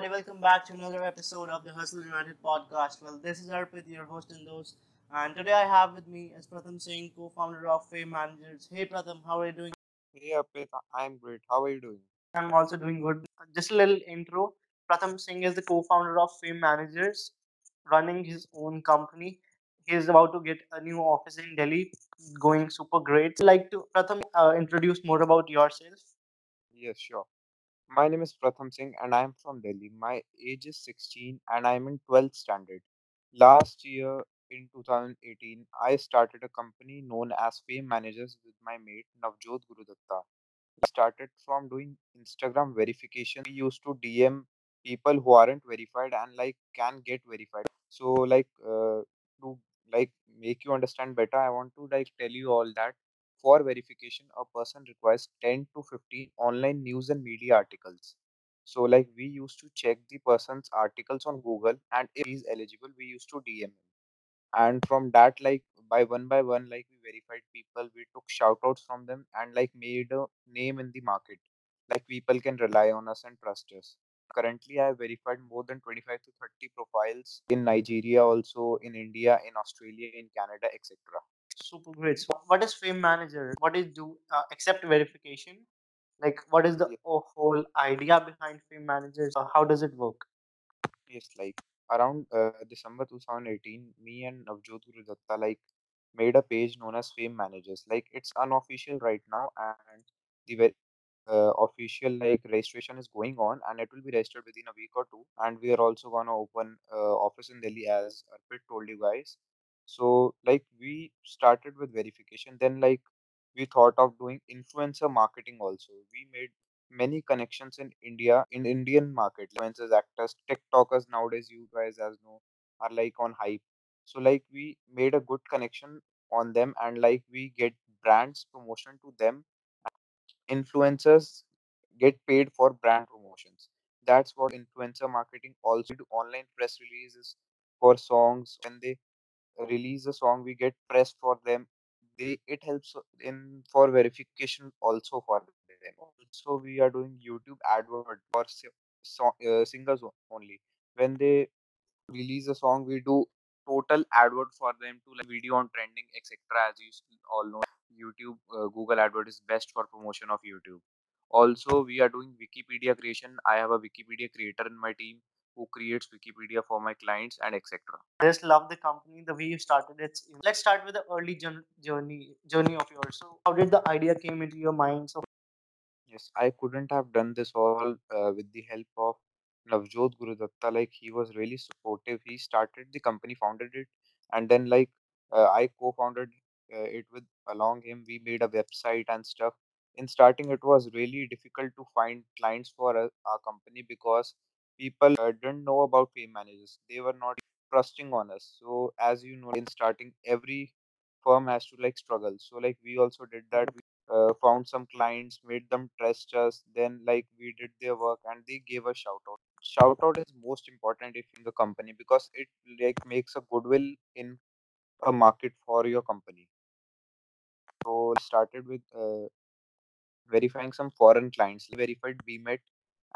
everybody. Welcome back to another episode of the Hustle United podcast. Well, this is Arpit, your host and host, and today I have with me is Pratham Singh, co-founder of Fame Managers. Hey, Pratham, how are you doing? Hey Arpit, I'm great. How are you doing? I'm also doing good. Just a little intro. Pratham Singh is the co-founder of Fame Managers, running his own company. He is about to get a new office in Delhi, going super great. Like to Pratham, uh, introduce more about yourself. Yes, sure. My name is Pratham Singh and I'm from Delhi. My age is 16 and I'm in 12th standard. Last year in 2018, I started a company known as Fame Managers with my mate Navjot Gurudatta. We started from doing Instagram verification. We used to DM people who aren't verified and like can get verified. So like uh, to like make you understand better, I want to like tell you all that for verification, a person requires 10 to 15 online news and media articles. So like we used to check the person's articles on Google and if he's eligible, we used to DM him. And from that like by one by one like we verified people we took shout outs from them and like made a name in the market. Like people can rely on us and trust us. Currently i have verified more than 25 to 30 profiles in nigeria also in india in australia in canada etc Super great. So, what is Fame Manager? What is do uh, accept verification? Like, what is the Ye- uh, whole idea behind Fame Managers? How does it work? yes like around uh, december 2018 me and navjot Guru Datta like made a page known as fame managers like it's unofficial right now and the ve- uh, official like registration is going on and it will be registered within a week or two and we are also going to open uh, office in delhi as arpit told you guys so like we started with verification then like we thought of doing influencer marketing also we made many connections in india in indian market influencers actors tiktokers nowadays you guys as know are like on hype so like we made a good connection on them and like we get brands promotion to them influencers get paid for brand promotions. That's what influencer marketing also do online press releases for songs. When they release a song, we get press for them. They it helps in for verification also for them. Also, we are doing YouTube advert for si- so, uh, singers only. When they release a song, we do total advert for them to like video on trending, etc. As you all know, YouTube, uh, Google advert is best for promotion of YouTube. Also, we are doing Wikipedia creation. I have a Wikipedia creator in my team who creates Wikipedia for my clients and etc. I just love the company, the way you started it. Let's start with the early journey journey of yours. So, how did the idea came into your mind? So, Yes, I couldn't have done this all uh, with the help of Navjot Gurudatta. Like he was really supportive. He started the company, founded it, and then like uh, I co-founded uh, it with along him. We made a website and stuff. In starting, it was really difficult to find clients for our, our company because people uh, didn't know about Fame Managers. They were not trusting on us. So as you know, in starting, every firm has to like struggle. So like we also did that uh, found some clients, made them trust us. Then, like, we did their work and they gave a shout out. Shout out is most important if in the company because it like makes a goodwill in a market for your company. So, started with uh, verifying some foreign clients. Verified BMET,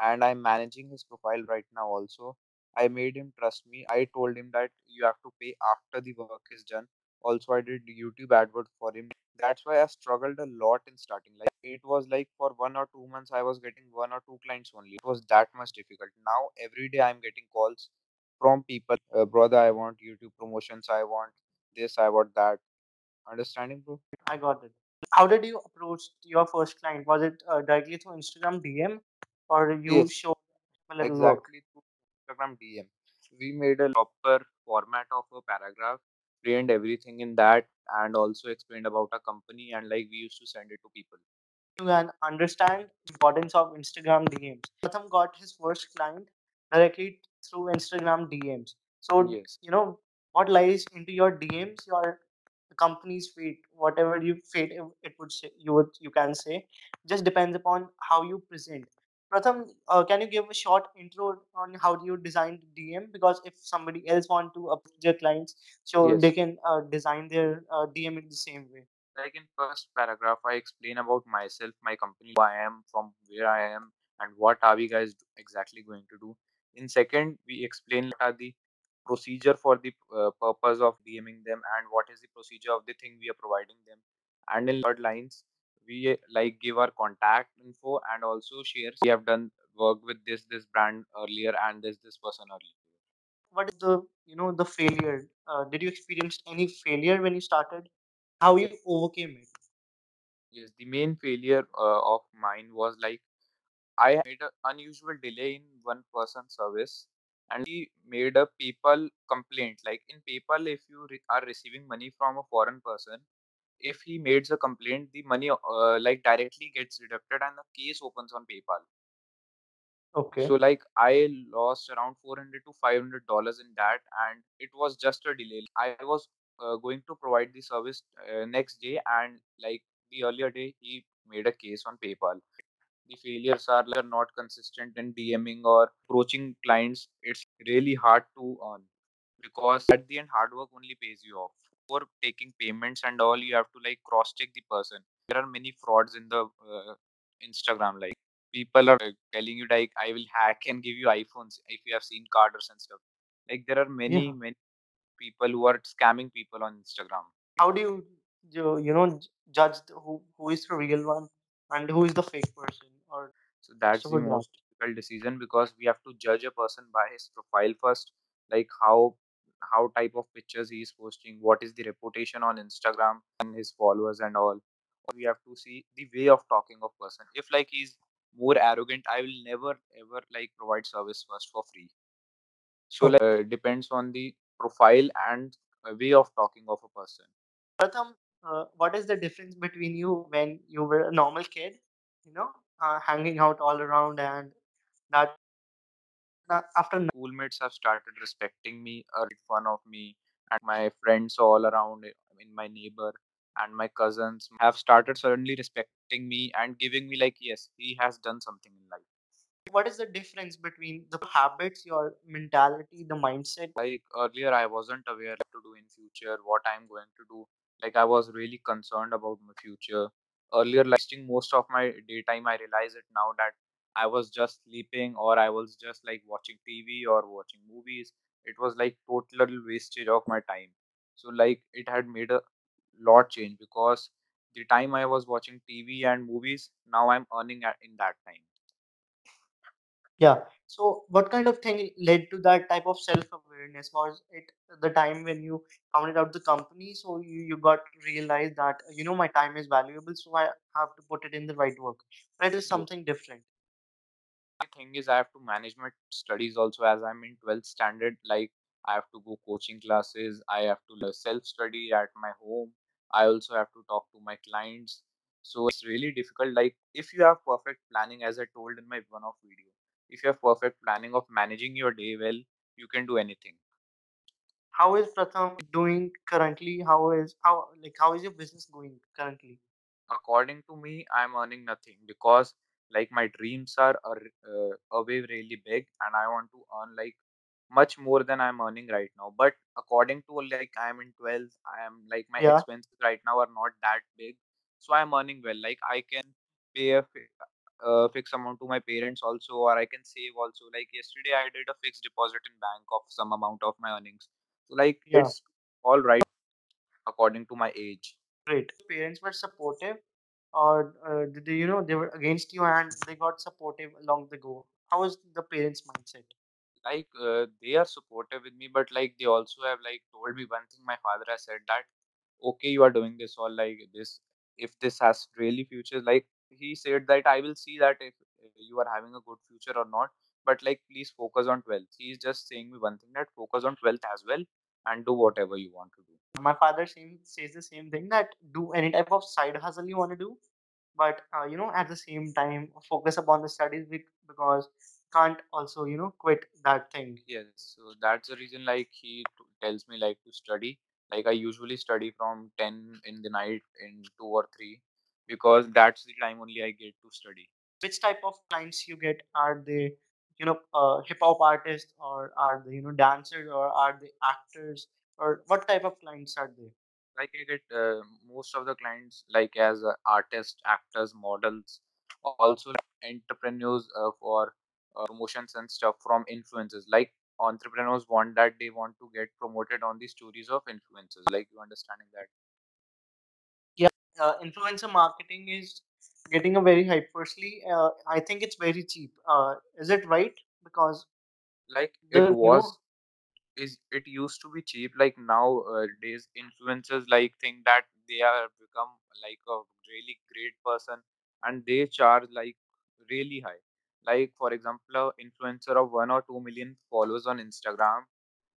and I'm managing his profile right now also. I made him trust me. I told him that you have to pay after the work is done. Also, I did YouTube advert for him. That's why I struggled a lot in starting. Like it was like for one or two months I was getting one or two clients only. It was that much difficult. Now every day I'm getting calls from people. Uh, brother, I want YouTube promotions. I want this. I want that. Understanding, bro? I got it. How did you approach your first client? Was it uh, directly through Instagram DM, or you Yes. work? Exactly through Instagram DM. We made a proper format of a paragraph, explained everything in that, and also explained about our company and like we used to send it to people. You can understand importance of Instagram DMs. Pratham got his first client directly through Instagram DMs. So Yes. you know what lies into your DMs, your company's fate, whatever you fate it it would say you would you can say, just depends upon how you present. Pratham, uh, can you give a short intro on how you design DM? Because if somebody else want to approach their clients, so they can uh, design their uh, DM in the same way. Like in first paragraph, I explain about myself, my company, who I am, from where I am, and what are we guys exactly going to do. In second, we explain what are the procedure for the uh, purpose of DMing them and what is the procedure of the thing we are providing them. And in third lines, we like give our contact info and also share we have done work with this this brand earlier and this this person earlier. What is the you know the failure? Uh, did you experience any failure when you started? How you overcame it? Yes, the main failure uh, of mine was like I made an unusual delay in one person service and he made a PayPal complaint. Like in PayPal, if you re- are receiving money from a foreign person, if he makes a complaint, the money uh, like directly gets deducted and the case opens on PayPal. Okay. So like I lost around 400 to 500 dollars in that, and it was just a delay. I was uh, going to provide the service uh, next day, and like the earlier day, he made a case on PayPal. The failures are like, not consistent in DMing or approaching clients. It's really hard to earn because at the end, hard work only pays you off. For taking payments and all, you have to like cross check the person. There are many frauds in the uh, Instagram. Like people are uh, telling you like, I will hack and give you iPhones if you have seen cards and stuff. Like there are many Yeah. many people who are scamming people on Instagram. How do you you, you know judge who who is the real one and who is the fake person? Or So that's so the most difficult decision because we have to judge a person by his profile first, like how how type of pictures he is posting, what is the reputation on Instagram and his followers and all. We have to see the way of talking of person. If like he's more arrogant, I will never ever like provide service first for free. So like uh, depends on the profile and uh, way of talking of a person. Pratham, uh, what is the difference between you when you were a normal kid, you know, uh, hanging out all around and that uh, after schoolmates have started respecting me, uh, made fun of me, and my friends all around in my neighbor and my cousins have started suddenly respecting me and giving me like, yes, he has done something in life. what is the difference between the habits, your mentality, the mindset? Like earlier, I wasn't aware to do in future, what I'm going to do. Like I was really concerned about my future. Earlier, like wasting most of my daytime, I realize it now that I was just sleeping or I was just like watching TV or watching movies. It was like total wastage of my time. So like it had made a lot change because the time I was watching TV and movies, now I'm earning at, in that time. Yeah. So, what kind of thing led to that type of self awareness? Was it the time when you founded out the company? So, you, you got realized that, you know, my time is valuable, so I have to put it in the right work. That is Yes. something different. The thing is, I have to manage my studies also as I'm in 12th standard. Like, I have to go coaching classes, I have to self study at my home, I also have to talk to my clients. So, it's really difficult. Like, if you have perfect planning, as I told in my one off video, if you have perfect planning of managing your day well, you can do anything. How is Pratham doing currently? How is how like how is your business going currently? According to me, I'm earning nothing because like my dreams are uh, away really big and I want to earn like much more than I'm earning right now. But according to like I'm in 12 I am like my Yeah. expenses right now are not that big. So I'm earning well. Like I can pay a fi- uh, fixed amount to my parents also, or I can save also. Like yesterday, I did a fixed deposit in bank of some amount of my earnings. So like Yeah. it's all right according to my age. Great. Parents were supportive, or uh, you know, they were against you and they got supportive along the go? How is the parents' mindset? like uh, they are supportive with me but like they also have like told me one thing my father has said that okay you are doing this all like this if this has really future like he said that i will see that if you are having a good future or not but like please focus on 12th he's just saying me one thing that focus on 12th as well and do whatever you want to do My father same, says the same thing that do any type of side hustle you want to do, but uh, you know, at the same time, focus upon the studies bec- because can't also, you know, quit that thing. yes so that's the reason like he t- tells me like to study like i usually study from 10 in the night in 2 or 3 because that's the time only i get to study Which type of clients you get? Are they, you know, uh, hip hop artists or are they, you know, dancers or are they actors or what type of clients are they? like I get uh, most of the clients like as uh, artists, actors, models, also entrepreneurs uh, for promotions and stuff from influencers. Like entrepreneurs want that they want to get promoted on the stories of influencers. Like you understanding that? Yeah, uh, influencer marketing is getting a very hype. Firstly, uh, I think it's very cheap. Uh, is it right? Because Like it the you know was is it used to be cheap like nowadays influencers like think that they are become like a really great person and they charge like really high. Like for example a influencer of 1 or 2 million followers on instagram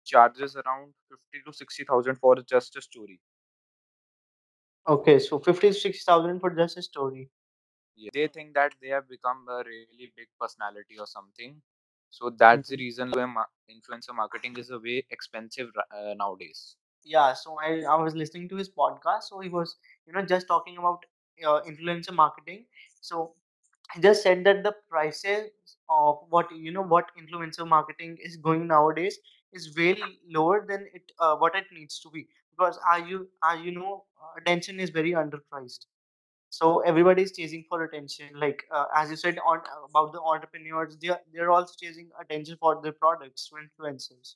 charges around 50 to 60000 for just a story. Okay, so fifty six thousand for just a story. yeah they think that they have become a really big personality or something so that's the Mhm. reason why ma- influencer marketing is a way expensive uh, nowadays Yeah, so I I was listening to his podcast. So he was you know just talking about uh, influencer marketing. So he just said that the prices of what you know what influencer marketing is going nowadays is way lower than it uh, what it needs to be because are you are you know attention is very underpriced so everybody is chasing for attention like uh, as you said on about the entrepreneurs they are, they're also chasing attention for their products to influencers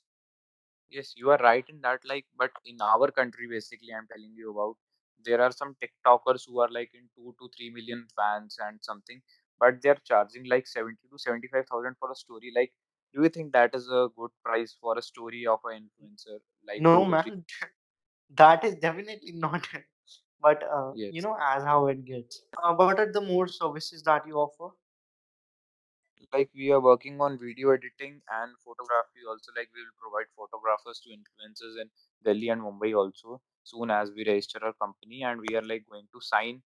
Yes, you are right in that. Like, but in our country, basically, I'm telling you about, there are some TikTokers who are like in two to three million fans and something, but they're charging like 70 to 75,000 for a story. Like, do you think that is a good price for a story of an influencer? Like no two to three? man that is definitely not. But uh, you know as how it gets. Uh, what are the more services that you offer? Like we are working on video editing and photography also like we will provide photographers to influencers in delhi and mumbai also soon as we register our company and we are like going to sign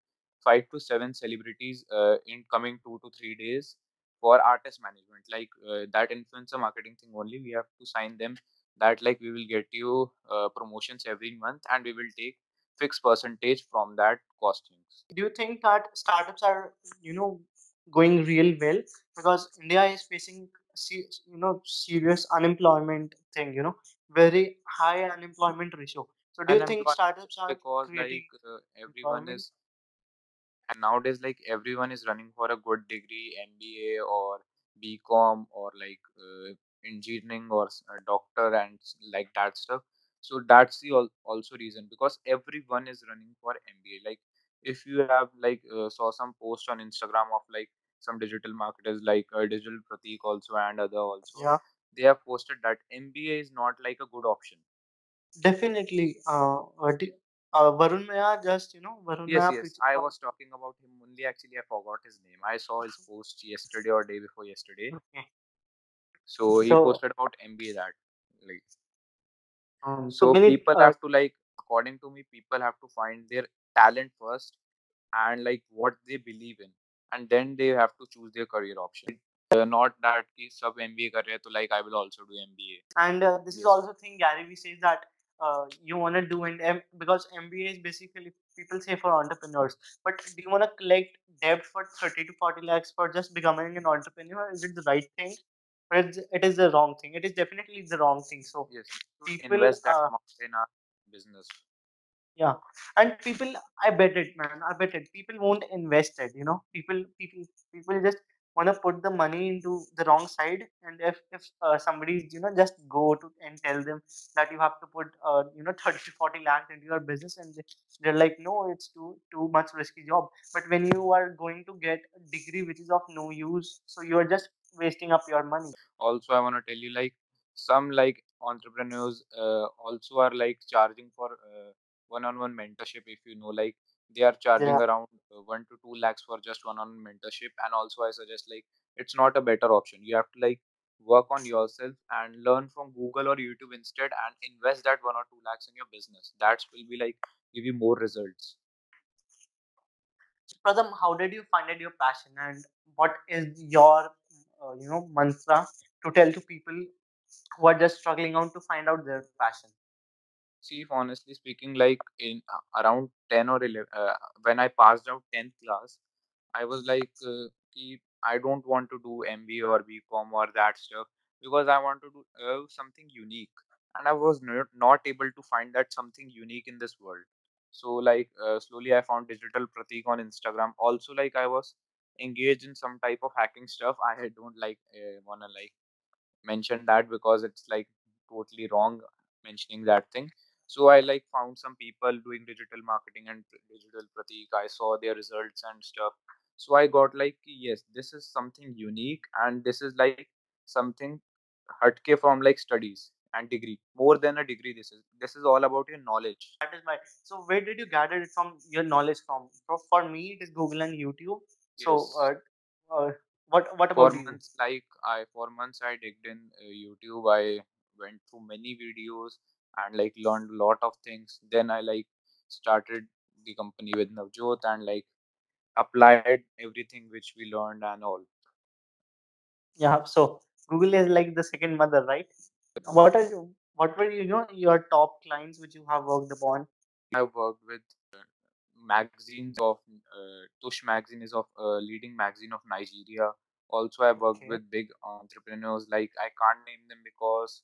five to seven celebrities uh, in coming two to three days for artist management. Like uh, that influencer marketing thing only we have to sign them that like we will get you uh, promotions every month and we will take fixed percentage from that costings. Do you think that startups are you know going real well? Because india is facing you know serious unemployment thing you know very high unemployment ratio. So do you think startups are because creating like uh, everyone is and nowadays like everyone is running for a good degree mba or bcom or like uh, engineering or doctor and like that stuff so that's the al- also reason because everyone is running for mba like if you have like uh, saw some post on instagram of like some digital marketers like uh, digital pratik also and other also yeah they have posted that mba is not like a good option definitely uh, uh, di- uh varun Mayya just you know varun Yes, Mayya yes. I was talking about him only. Actually, I forgot his name. I saw his post yesterday or day before yesterday. okay. So he so posted about MBA that like um, so so many people uh, have to like, according to me, people have to find their talent first and like what they believe in, and then they have to choose their career option. Uh, not that ki sub MBA kar rahe, to like I will also do MBA. And uh, this yes. is also thing Gary Vee says that uh, you want to do and M- because MBA is basically people say for entrepreneurs. But do you want to collect debt for 30 to 40 lakhs for just becoming an entrepreneur? Is it the right thing? Or it's, it is the wrong thing. It is definitely the wrong thing. So yes. People, invest that uh, in our business. yeah, and people, I bet it, man. I bet it. People won't invest it. You know, people, people, people just want to put the money into the wrong side. And if if uh, somebody, you know, just go to and tell them that you have to put, uh, you know, thirty to forty lakhs into your business, and they- they're like, no, it's too too much risky job. But when you are going to get a degree which is of no use, so you are just wasting up your money. also i want to tell you like some like entrepreneurs uh, also are like charging for uh, one-on-one mentorship if you know like they are charging Yeah, around uh, 1 to 2 lakhs for just one-on-one mentorship. And also i suggest like it's not a better option. You have to like work on yourself and learn from google or youtube instead and invest that 1 or 2 lakhs in your business. That will be like give you more results. So, Pratham, how did you find out your passion, and what is your, uh, you know, mantra to tell to people who are just struggling out to find out their passion? see if honestly speaking like in uh, around 10 or 11 uh, when i passed out 10th class I was like, uh, I don't want to do MBA or BCom or that stuff because I want to do uh, something unique, and I was not, not able to find that something unique in this world. So like uh, slowly I found Digital Pratik on Instagram. Also like I was engaged in some type of hacking stuff. I don't like uh, wanna like mention that because it's like totally wrong mentioning that thing. So I like found some people doing digital marketing and digital pratik. I saw their results and stuff. So I got like yes, this is something unique and this is like something hatke from like studies and degree. More than a degree, this is this is all about your knowledge. That is my. So where did you gather it from? Your knowledge from? For, for me, it is Google and YouTube. So Yes. uh, uh, what what For about you? months, like I for months I digged in uh, YouTube. I went through many videos and like learned a lot of things. Then I like started the company with Navjot and like applied everything which we learned and all. Yeah. So Google is like the second mother, right? What are you? What were you, you know your top clients which you have worked upon? I've worked with magazines of uh, Tush magazine is of uh, leading magazine of Nigeria. Also, I worked Okay. with big entrepreneurs. Like I can't name them because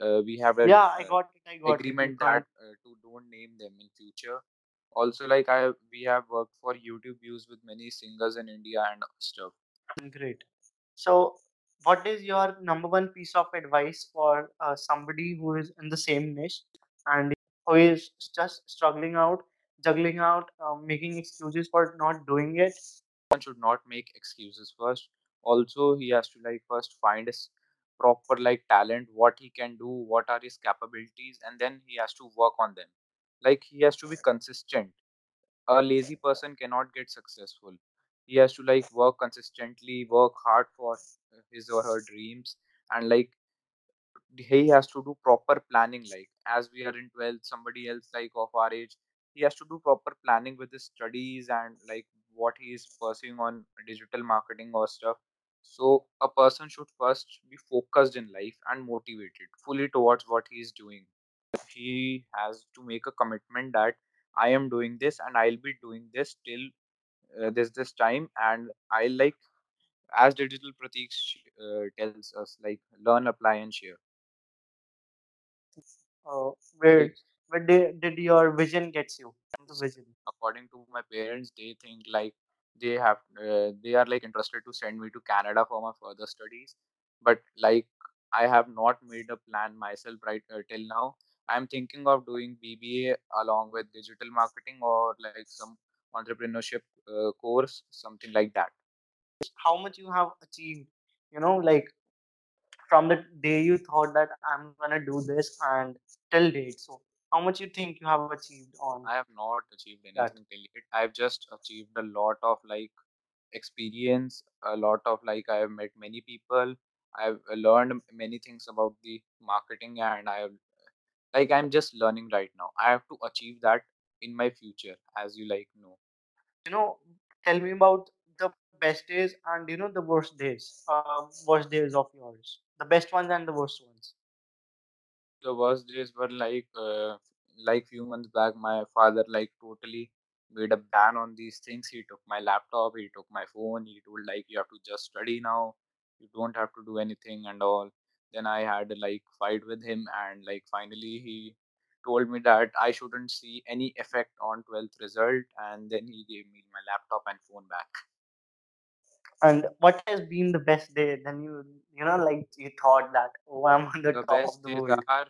uh, we have an Yeah, I uh, got it. I got it. Agreement that uh, to don't name them in future. Also, like I we have worked for YouTube views with many singers in India and stuff. Great. So, what is your number one piece of advice for uh, somebody who is in the same niche and who is just struggling out, juggling out, uh, making excuses for not doing it? One should not make excuses first. Also, he has to like first find his proper like talent, what he can do, what are his capabilities, and then he has to work on them. Like he has to be consistent. A lazy person cannot get successful. He has to like work consistently, work hard for his or her dreams, and like he has to do proper planning like as we are in 12th somebody else like of our age he has to do proper planning with his studies and like what he is pursuing on digital marketing or stuff. So a person should first be focused in life and motivated fully towards what he is doing. He has to make a commitment that i am doing this and i'll be doing this till uh, this this time and i like as digital pratik uh, tells us like learn apply and share. Uh, where like where did, did your vision gets you? The vision. according to my parents they think like they have uh, they are like interested to send me to canada for my further studies but like i have not made a plan myself right uh, till now i'm thinking of doing bba along with digital marketing or like some entrepreneurship uh, course something like that How much you have achieved? You know, like from the day you thought that I'm gonna do this and till date. So, how much you think you have achieved on i have not achieved that? anything till i've just achieved a lot of like experience a lot of like i've met many people i've learned many things about the marketing and i've like i'm just learning right now i have to achieve that in my future as you like know you know, tell me about the best days and you know the worst days. Uh, worst days of yours. The best ones and the worst ones. The worst days were like uh, like few months back my father like totally made a ban on these things. He took my laptop he took my phone he told like you have to just study now. You don't have to do anything and all. Then i had like fight with him and like finally he told me that i shouldn't see any effect on 12th result and then he gave me my laptop and phone back And what has been the best day? Then you you know like you thought that oh I'm on the the top best of the days world. are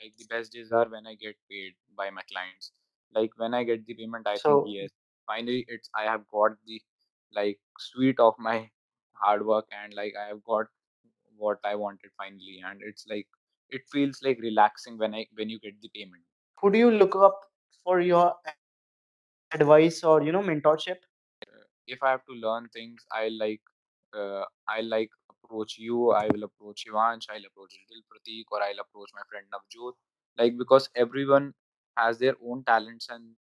like the best days are when I get paid by my clients. Like when I get the payment, I think So yes, finally it's I have got the like sweet of my hard work and like I have got what I wanted finally, and it's like it feels like relaxing when I when you get the payment. who do you look up for your advice or you know mentorship? If I have to learn things, I like uh, I like approach you. I will approach Ivanch. I'll approach Digital Pratik, or I'll approach my friend Navjot. Like because everyone has their own talents and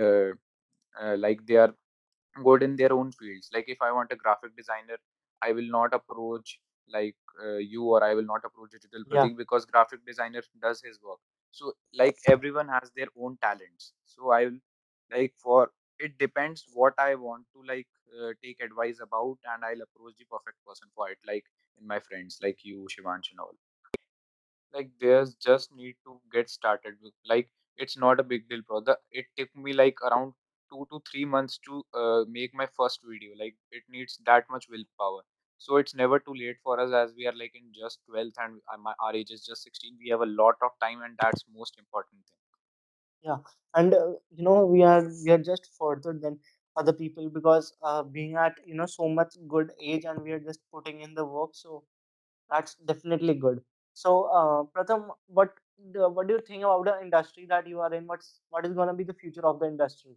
uh, uh, like they are good in their own fields. Like if I want a graphic designer, I will not approach like uh, you or I will not approach Digital Yeah. Pratik because graphic designer does his work. So like everyone has their own talents. So I will like for it depends what I want to like uh, take advice about and I'll approach the perfect person for it. Like in my friends like you, Shivansh and all. Like there's just need to get started with like it's not a big deal, bro. The, it took me like around two to three months to uh, make my first video. Like it needs that much willpower. So it's never too late for us as we are like in just 12th and uh, my, our age is just 16. We have a lot of time and that's most important thing. Yeah, and uh, you know we are we are just further than other people because uh, being at you know so much good age and we are just putting in the work. So that's definitely good. So uh, Pratham, what the, what do you think about the industry that you are in? What's what is gonna be the future of the industry?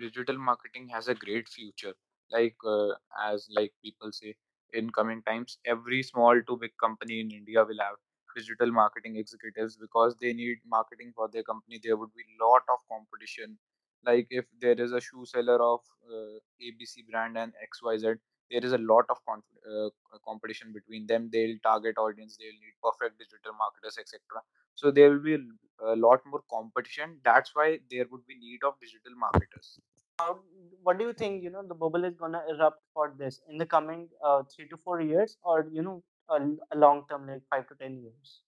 Digital marketing has a great future. Like uh, as like people say, in coming times, every small to big company in India will have digital marketing executives because they need marketing for their company. There would be lot of competition. Like if there is a shoe seller of uh, ABC brand and XYZ, there is a lot of conf- uh, competition between them. They'll target audience. They'll need perfect digital marketers, etc. So there will be a lot more competition. That's why there would be need of digital marketers. How, what do you think? You know the bubble is gonna erupt for this in the coming uh, three to four years, or you know a, a long term like five to ten years.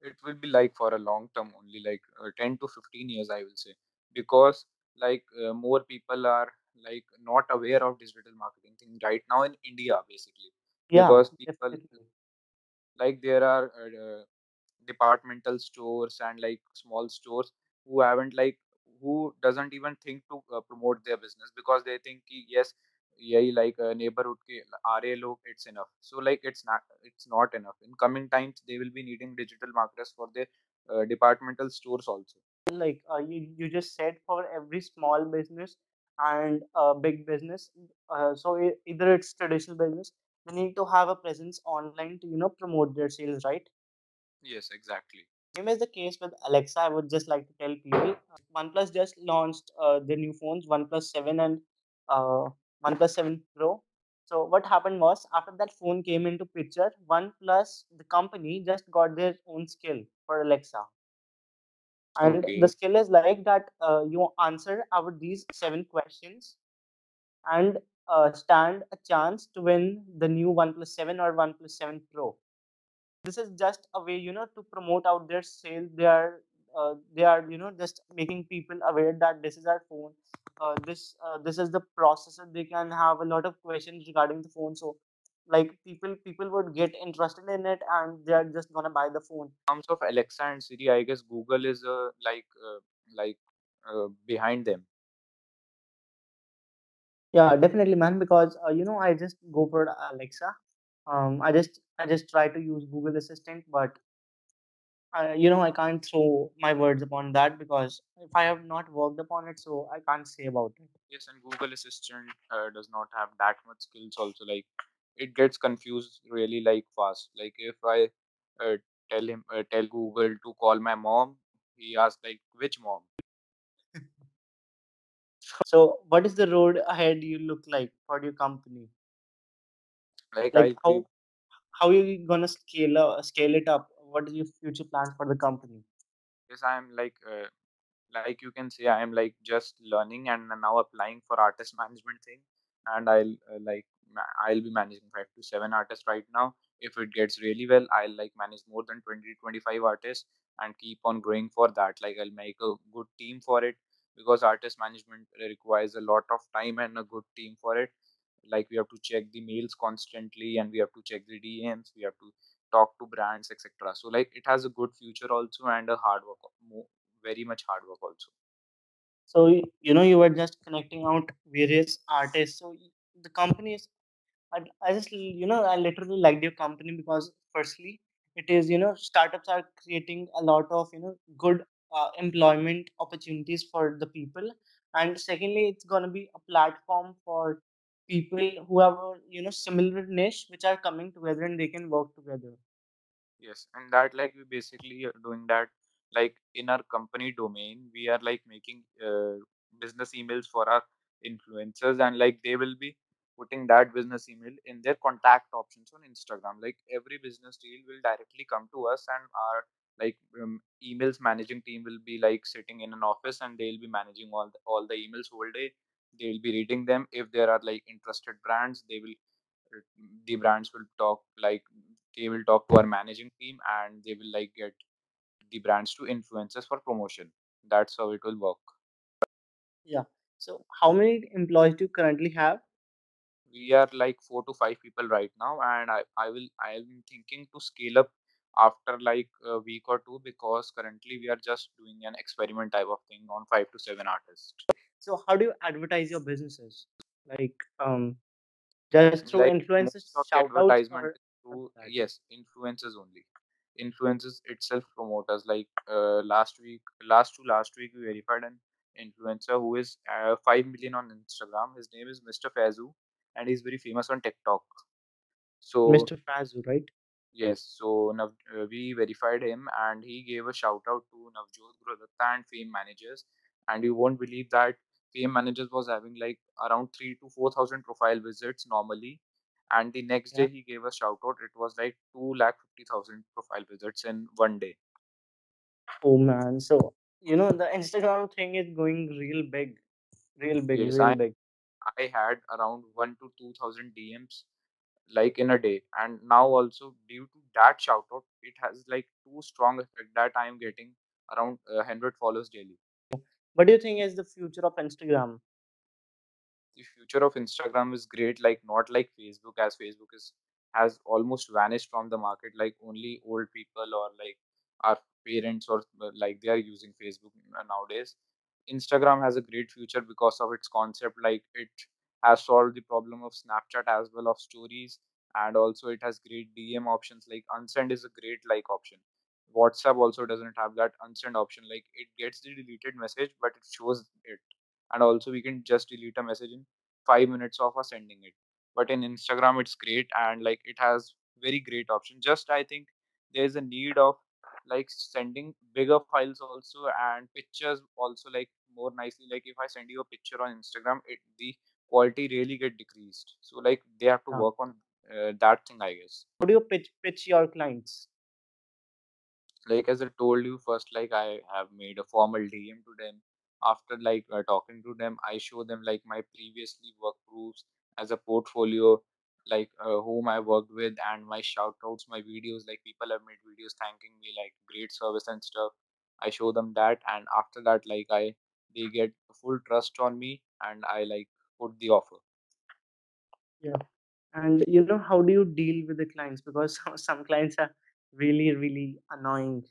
It will be like for a long term only, like uh, 10 to 15 years, I will say, because like uh, more people are like not aware of digital marketing thing right now in India, basically, Yeah, because people definitely. like there are uh, uh, departmental stores and like small stores who haven't like who doesn't even think to uh, promote their business because they think yes yay like uh, neighborhood ke RA log, it's enough. So like it's not it's not enough. In coming times, they will be needing digital marketers for their uh, departmental stores also. Like uh, you, you just said for every small business and uh, big business, uh, so either it's traditional business, they need to have a presence online to you know promote their sales, right? Yes, exactly. Same is the case with Alexa, I would just like to tell people uh, OnePlus just launched the new phones OnePlus 7 and oneplus 7 pro so what happened was after that phone came into picture oneplus the company just got their own skill for alexa and the skill is like that uh, you answer our these seven questions and uh, stand a chance to win the new OnePlus 7 or OnePlus 7 Pro. This is just a way, you know, to promote out their sale. They are, uh, they are, you know, just making people aware that this is our phone. Uh, this, uh, this is the processor. They can have a lot of questions regarding the phone. So, like people, people would get interested in it, and they are just gonna buy the phone. In terms of alexa and siri i guess google is uh, like uh, like uh, behind them Yeah, definitely, man. Because uh, you know, I just go for Alexa. Um, I just I just try to use Google Assistant, but I, you know, I can't throw my words upon that because if I have not worked upon it, so I can't say about it. Yes, and Google Assistant uh, does not have that much skills also. Like it gets confused really like fast. Like if I uh, tell him uh, tell Google to call my mom, he asks like which mom? So, what is the road ahead you look like for your company? Like Like be how how you gonna scale up, scale it up? What is your future plans for the company? yes, I'm like uh, like you can say I am like just learning and now applying for artist management thing, and I'll uh, like I'll be managing five to seven artists right now. If it gets really well, I'll like manage more than 20 25 artists and keep on growing for that. Like I'll make a good team for it because artist management requires a lot of time and a good team for it. Like we have to check the mails constantly and we have to check the DMs. We have to talk to brands, etc. So like it has a good future also and a hard work, very much hard work also. So you know, you were just connecting out various artists. So the company is I, just you know I literally liked your company because firstly it is you know startups are creating a lot of you know good uh, employment opportunities for the people and secondly it's going to be a platform for people who have a you know similar niche which are coming together and they can work together Yes, and that like we basically are doing that like in our company domain, we are like making uh, business emails for our influencers, and like they will be putting that business email in their contact options on Instagram. Like every business deal will directly come to us, and our like um, emails managing team will be like sitting in an office, and they'll be managing all the, all the emails whole day. They'll be reading them. If there are like interested brands, they will uh, the brands will talk like they will talk to our managing team and they will like get the brands to influence us for promotion that's how it will work Yeah. So how many employees do you currently have? We are like four to five people right now, and I, I will I am thinking to scale up after like a week or two because currently we are just doing an experiment type of thing on five to seven artists. So how do you advertise your businesses? Like um just through Like most influencers, of shout advertisement or is what is through yes, influencers only. Influencers itself promoters. Like uh, last week, last to last week, we verified an influencer who is uh, five million on Instagram. His name is Mr. Faisu, and he's very famous on TikTok. So Mr. Faisu, right? yes, so Nav, uh, we verified him, and he gave a shout out to Navjot Gurudatta and Fame Managers. And you won't believe that Fame Managers was having like around three to four thousand profile visits normally, and the next day he gave a shout out. It was like two lakh fifty thousand profile visits in one day. Oh man. So you know the Instagram thing is going real big. Real big, Yes, real I big. I had around one to two thousand DMs like in a day, and now also due to that shout out, it has like too strong effect that I am getting around uh, one hundred followers daily. What do you think is the future of Instagram? the future of Instagram is great, like not like Facebook, as Facebook is has almost vanished from the market. Like only old people or like our parents or uh, like they are using Facebook nowadays. Instagram has a great future because of its concept. Like it has solved the problem of Snapchat as well of stories, and also it has great DM options. Like unsend is a great like option. WhatsApp also doesn't have that unsend option. Like it gets the deleted message, but it shows it and also we can just delete a message in five minutes of us sending it but in instagram it's great and like it has very great option just i think there's a need of like sending bigger files also and pictures also like more nicely like if i send you a picture on instagram it the quality really get decreased so like they have to Yeah. work on uh, that thing i guess How do you pitch pitch your clients? Like as I told you first, like I have made a formal DM to them. After like uh, talking to them, I show them like my previously work proofs as a portfolio, like uh, whom I worked with, and my shout outs, my videos. Like people have made videos thanking me, like great service and stuff. I show them that, and after that, like I they get full trust on me, and I like put the offer. Yeah. And you know, how do you deal with the clients? Because some clients are really, really annoying.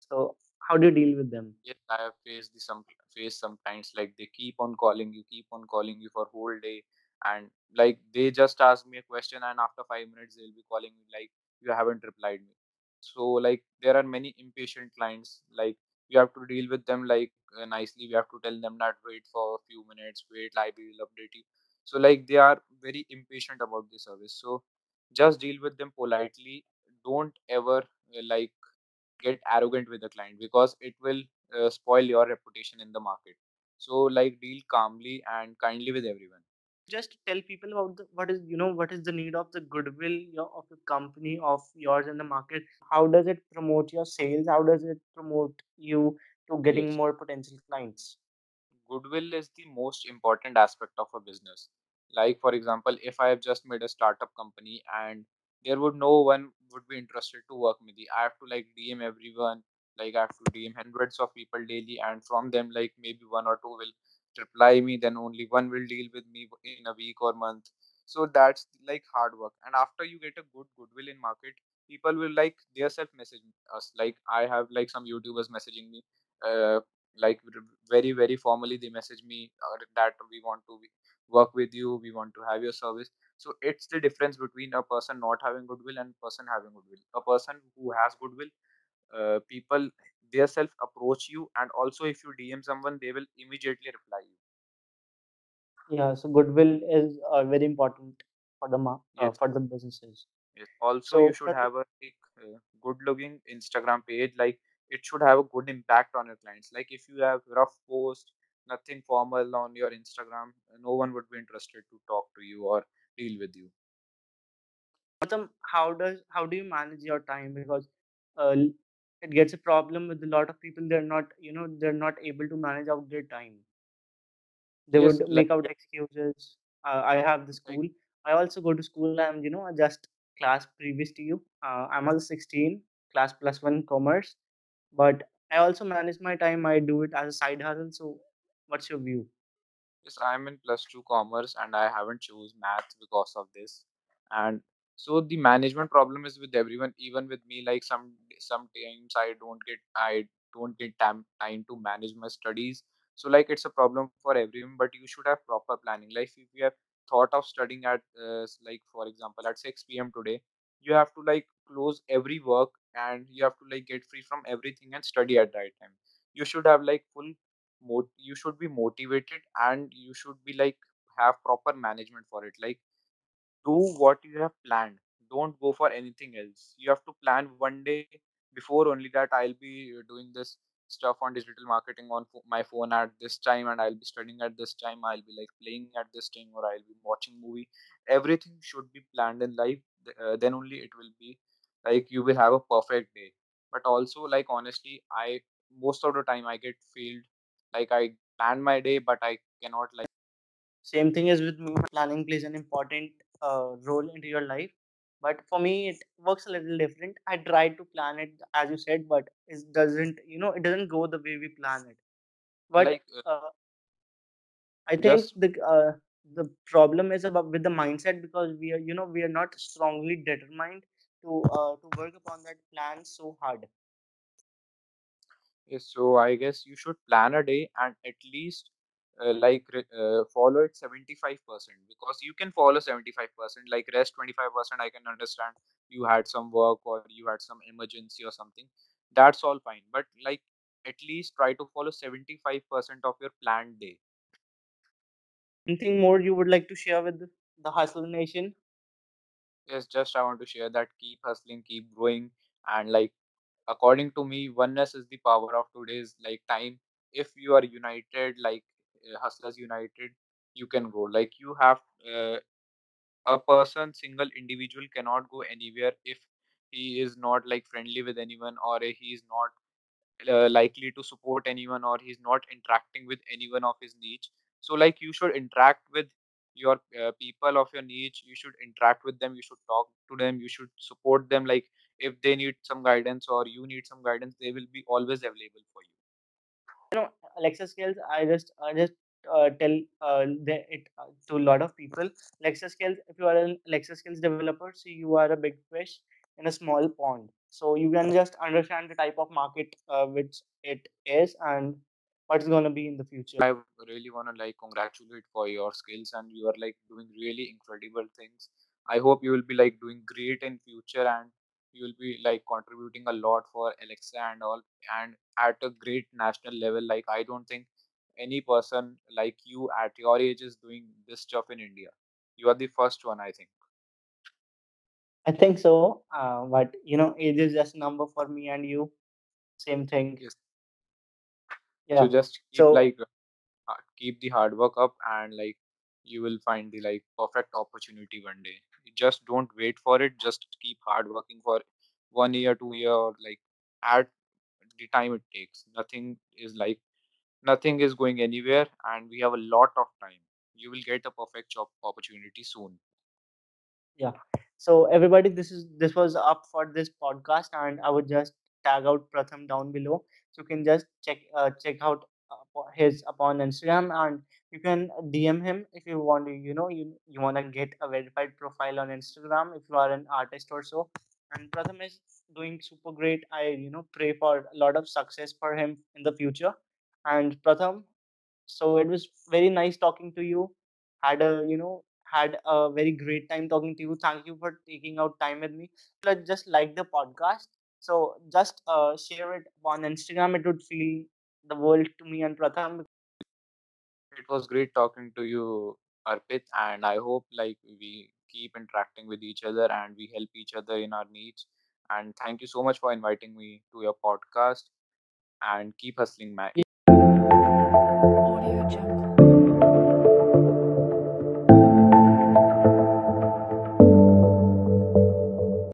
So how do you deal with them? Yes, I have faced the some faced sometimes like they keep on calling you, keep on calling you for whole day, and like they just ask me a question, and after five minutes they'll be calling me like you haven't replied me. So like there are many impatient clients. Like you have to deal with them like uh, nicely. We have to tell them that wait for a few minutes, wait, I will update you. So like they are very impatient about the service. So just deal with them politely. Don't ever uh, like get arrogant with the client because it will uh, spoil your reputation in the market. So, like, deal calmly and kindly with everyone. Just tell people about the, what is you know what is the need of the goodwill your, of the company of yours in the market. How does it promote your sales? How does it promote you to getting Yes. more potential clients? goodwill is the most important aspect of a business. Like for example, if I have just made a startup company and there would no one would be interested to work with me, I have to like DM everyone, like I have to DM hundreds of people daily, and from them like maybe one or two will reply me, then only one will deal with me in a week or month. So that's like hard work. And after you get a good goodwill in market, people will like their self message us. Like I have like some YouTubers messaging me. Uh, like very very formally they message me uh, that we want to work with you we want to have your service so it's the difference between a person not having goodwill and person having goodwill. A person who has goodwill uh, people their self approach you and also if you dm someone they will immediately reply you. Yeah, so goodwill is uh, very important for the ma- uh, yes. for the businesses. yes. Also you So should have a like, uh, good looking instagram page like it should have a good impact on your clients. Like if you have rough post nothing formal on your instagram no one would be interested to talk to you or deal with you how does how do you manage your time? Because uh, it gets a problem with a lot of people. They're not you know they're not able to manage out their time. They yes would like make out excuses. Uh, I have the school. I also go to school. I'm you know just class previous to you. Uh, I'm also 16, class plus one commerce. But I also manage my time. I do it as a side hustle. So What's your view? Yes, I'm in plus two commerce and I haven't choose math because of this. And so the management problem is with everyone, even with me. Like some sometimes I don't get I don't get time time to manage my studies. So like it's a problem for everyone, but you should have proper planning. Like if you have thought of studying at uh, like for example at 6 p.m. today, you have to like close every work and you have to like get free from everything and study at that time. You should have like full you should be motivated and you should be like have proper management for it. Like do what you have planned. Don't go for anything else. You have to plan one day before only that i'll be doing this stuff on digital marketing on my phone at this time and i'll be studying at this time. I'll be like playing at this time or i'll be watching movie. Everything should be planned in life. Uh, then only it will be like you will have a perfect day. But also like honestly i most of the time i get failed like i plan my day but i cannot like Same thing as with me. Planning plays an important uh, role into your life. But for me, it works a little different. I try to plan it as you said, but it doesn't. You know, it doesn't go the way we plan it. But like uh, uh, I think the uh, the problem is about with the mindset because we are, you know, we are not strongly determined to uh, to work upon that plan so hard. Yes, so I guess you should plan a day and at least uh, like re- uh, follow it 75% because you can follow 75% like rest 25% I can understand you had some work or you had some emergency or something that's all fine but like at least try to follow 75% of your planned day Anything more you would like to share with the Hustle Nation? yes just I want to share that keep hustling keep growing and like according to me oneness is the power of today's like time. If you are united like uh, hustlers united you can grow like you have uh, a person single individual cannot go anywhere if he is not like friendly with anyone or he is not uh, likely to support anyone or he's not interacting with anyone of his niche. So like you should interact with your uh, people of your niche. You should interact with them. You should talk to them. You should support them. Like if they need some guidance or you need some guidance they will be always available for you. You know alexa skills i just i just uh, tell uh, the, it uh, to a lot of people. Alexa skills if you are an alexa skills developer so you are a big fish in a small pond. So you can just understand the type of market uh, which it is and what's going to be in the future. I really want to like congratulate for your skills and you are like doing really incredible things. I hope you will be like doing great in future and you will be like contributing a lot for Alexa and all and at a great national level. Like I don't think any person like you at your age is doing this stuff in India. You are the first one, I think. i think so uh, but you know age is just a number for me and you same thing Yes. So just keep so like uh, keep the hard work up and like you will find the like perfect opportunity one day just don't wait for it just keep hard working for one year two year or like at the time it takes. Nothing is like nothing is going anywhere and we have a lot of time. You will get a perfect job opportunity soon. Yeah. So everybody, this is this was up for this podcast, and I would just tag out Pratham down below, so you can just check uh, check out his upon Instagram, and you can DM him if you want to. You know, you you want to get a verified profile on Instagram if you are an artist or so. And Pratham is doing super great. I you know pray for a lot of success for him in the future. And Pratham, so it was very nice talking to you. Had a you know had a very great time talking to you. Thank you for taking out time with me. Just like the podcast. So just uh, share it on Instagram. It would feel the world to me and Pratham. it was great talking to you arpit and i hope like we keep interacting with each other and we help each other in our needs and thank you so much for inviting me to your podcast and keep hustling, man.